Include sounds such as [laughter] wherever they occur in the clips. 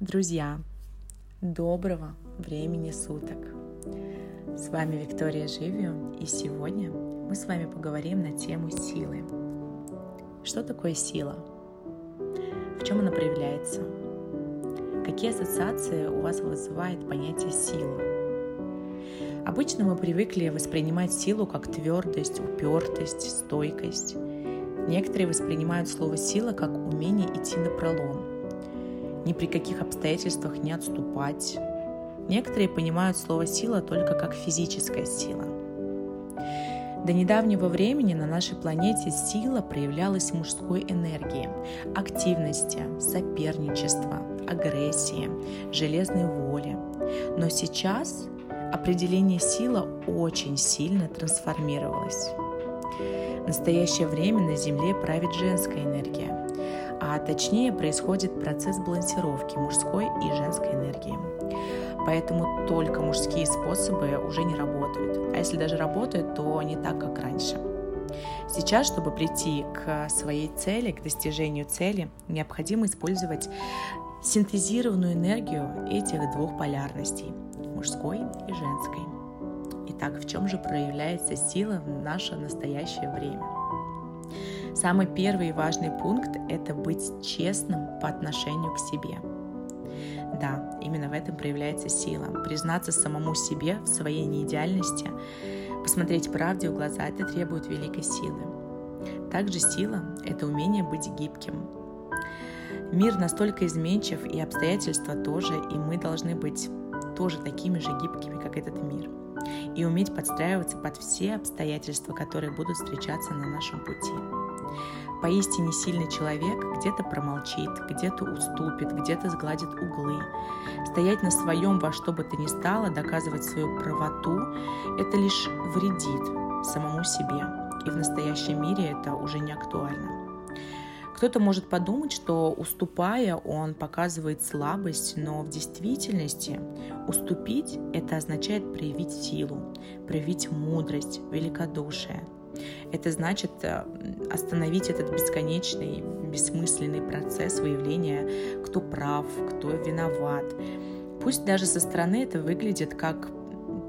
Друзья, доброго времени суток! С вами Виктория Живио, и сегодня мы с вами поговорим на тему силы. Что такое сила? В чем она проявляется? Какие ассоциации у вас вызывает понятие сила? Обычно мы привыкли воспринимать силу как твердость, упертость, стойкость. Некоторые воспринимают слово сила как умение идти на пролом – ни при каких обстоятельствах не отступать. Некоторые понимают слово «сила» только как физическая сила. До недавнего времени на нашей планете сила проявлялась в мужской энергии, активности, соперничества, агрессии, железной воли. Но сейчас определение сила очень сильно трансформировалось. В настоящее время на Земле правит женская энергия, а точнее происходит процесс балансировки мужской и женской энергии. Поэтому только мужские способы уже не работают. А если даже работают, то не так, как раньше. Сейчас, чтобы прийти к своей цели, к достижению цели, необходимо использовать синтезированную энергию этих двух полярностей – мужской и женской. Итак, в чем же проявляется сила в наше настоящее время? Самый первый и важный пункт – это быть честным по отношению к себе. Да, именно в этом проявляется сила. Признаться самому себе в своей неидеальности, посмотреть правде в глаза – это требует великой силы. Также сила – это умение быть гибким. Мир настолько изменчив, и обстоятельства тоже, и мы должны быть тоже такими же гибкими, как этот мир. И уметь подстраиваться под все обстоятельства, которые будут встречаться на нашем пути. Поистине сильный человек где-то промолчит, где-то уступит, где-то сгладит углы. Стоять на своем во что бы то ни стало, доказывать свою правоту – это лишь вредит самому себе. И в настоящем мире это уже не актуально. Кто-то может подумать, что уступая, он показывает слабость, но в действительности уступить – это означает проявить силу, проявить мудрость, великодушие – это значит э, остановить этот бесконечный, бессмысленный процесс выявления, кто прав, кто виноват. Пусть даже со стороны это выглядит как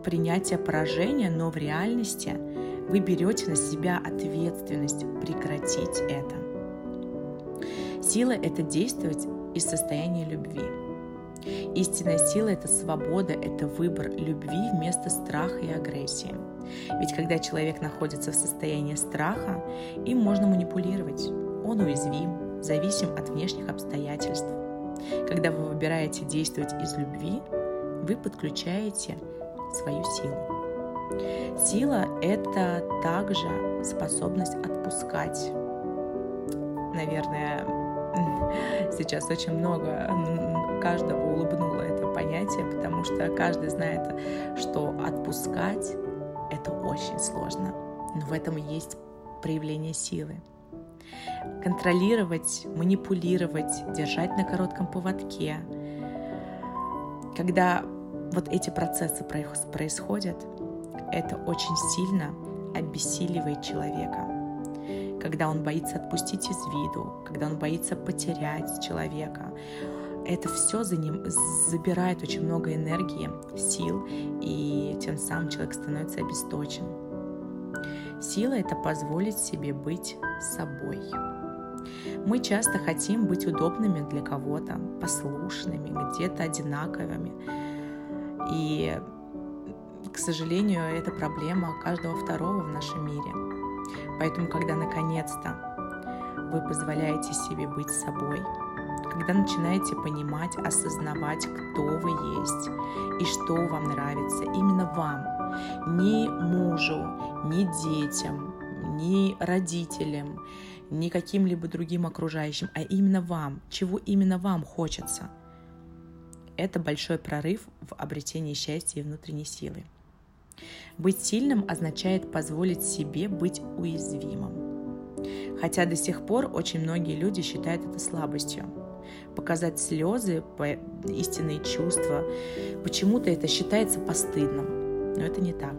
принятие поражения, но в реальности вы берете на себя ответственность прекратить это. Сила – это действовать из состояния любви. Истинная сила – это свобода, это выбор любви вместо страха и агрессии. Ведь когда человек находится в состоянии страха, им можно манипулировать. Он уязвим, зависим от внешних обстоятельств. Когда вы выбираете действовать из любви, вы подключаете свою силу. Сила – это также способность отпускать. Наверное, [laughs] сейчас очень много каждого улыбнуло это понятие, потому что каждый знает, что отпускать — это очень сложно. Но в этом и есть проявление силы. Контролировать, манипулировать, держать на коротком поводке. Когда вот эти процессы происходят, это очень сильно обессиливает человека – когда он боится отпустить из виду, когда он боится потерять человека. Это все за ним забирает очень много энергии, сил, и тем самым человек становится обесточен. Сила — это позволить себе быть собой. Мы часто хотим быть удобными для кого-то, послушными, где-то одинаковыми. И, к сожалению, это проблема каждого второго в нашем мире. Поэтому, когда наконец-то вы позволяете себе быть собой, когда начинаете понимать, осознавать, кто вы есть и что вам нравится, именно вам, ни мужу, ни детям, ни родителям, ни каким-либо другим окружающим, а именно вам, чего именно вам хочется. Это большой прорыв в обретении счастья и внутренней силы. Быть сильным означает позволить себе быть уязвимым. Хотя до сих пор очень многие люди считают это слабостью. Показать слезы, истинные чувства, почему-то это считается постыдным. Но это не так.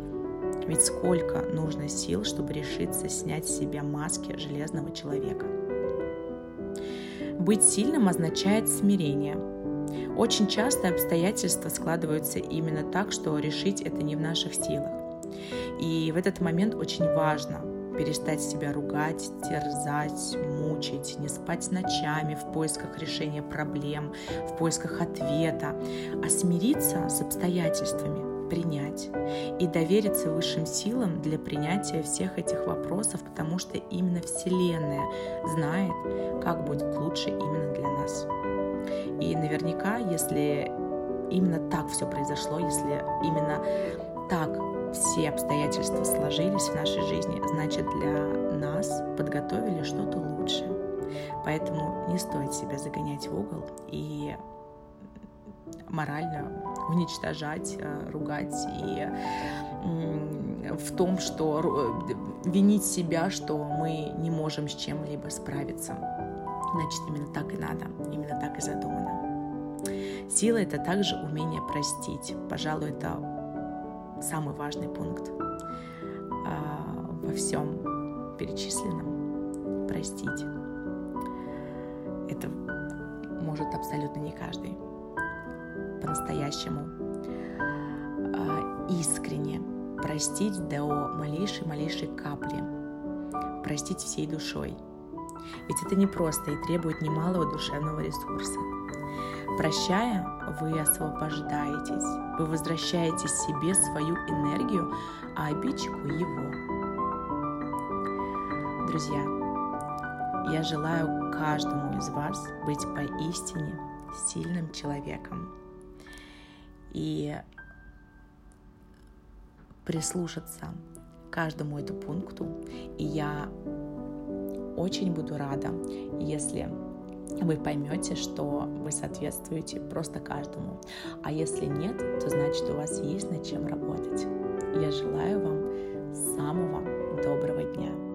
Ведь сколько нужно сил, чтобы решиться снять с себя маски железного человека. Быть сильным означает смирение. Очень часто обстоятельства складываются именно так, что решить это не в наших силах. И в этот момент очень важно перестать себя ругать, терзать, мучить, не спать ночами в поисках решения проблем, в поисках ответа, а смириться с обстоятельствами, принять и довериться высшим силам для принятия всех этих вопросов, потому что именно Вселенная знает, как будет лучше именно для нас. И наверняка, если именно так все произошло, если именно так все обстоятельства сложились в нашей жизни, значит для нас подготовили что-то лучше. Поэтому не стоит себя загонять в угол и морально уничтожать, э, ругать и в том, что э, винить себя, что мы не можем с чем-либо справиться. Значит, именно так и надо, именно так и задумано. Сила — это также умение простить. Пожалуй, это самый важный пункт а, во всем перечисленном. Простить. Это может абсолютно не каждый. По-настоящему а, искренне простить до малейшей-малейшей капли. Простить всей душой. Ведь это не просто и требует немалого душевного ресурса. Прощая, вы освобождаетесь, вы возвращаете себе свою энергию, а обидчику его. Друзья, я желаю каждому из вас быть поистине сильным человеком и прислушаться каждому этому пункту. И я очень буду рада, если вы поймете, что вы соответствуете просто каждому. А если нет, то значит у вас есть над чем работать. Я желаю вам самого доброго дня.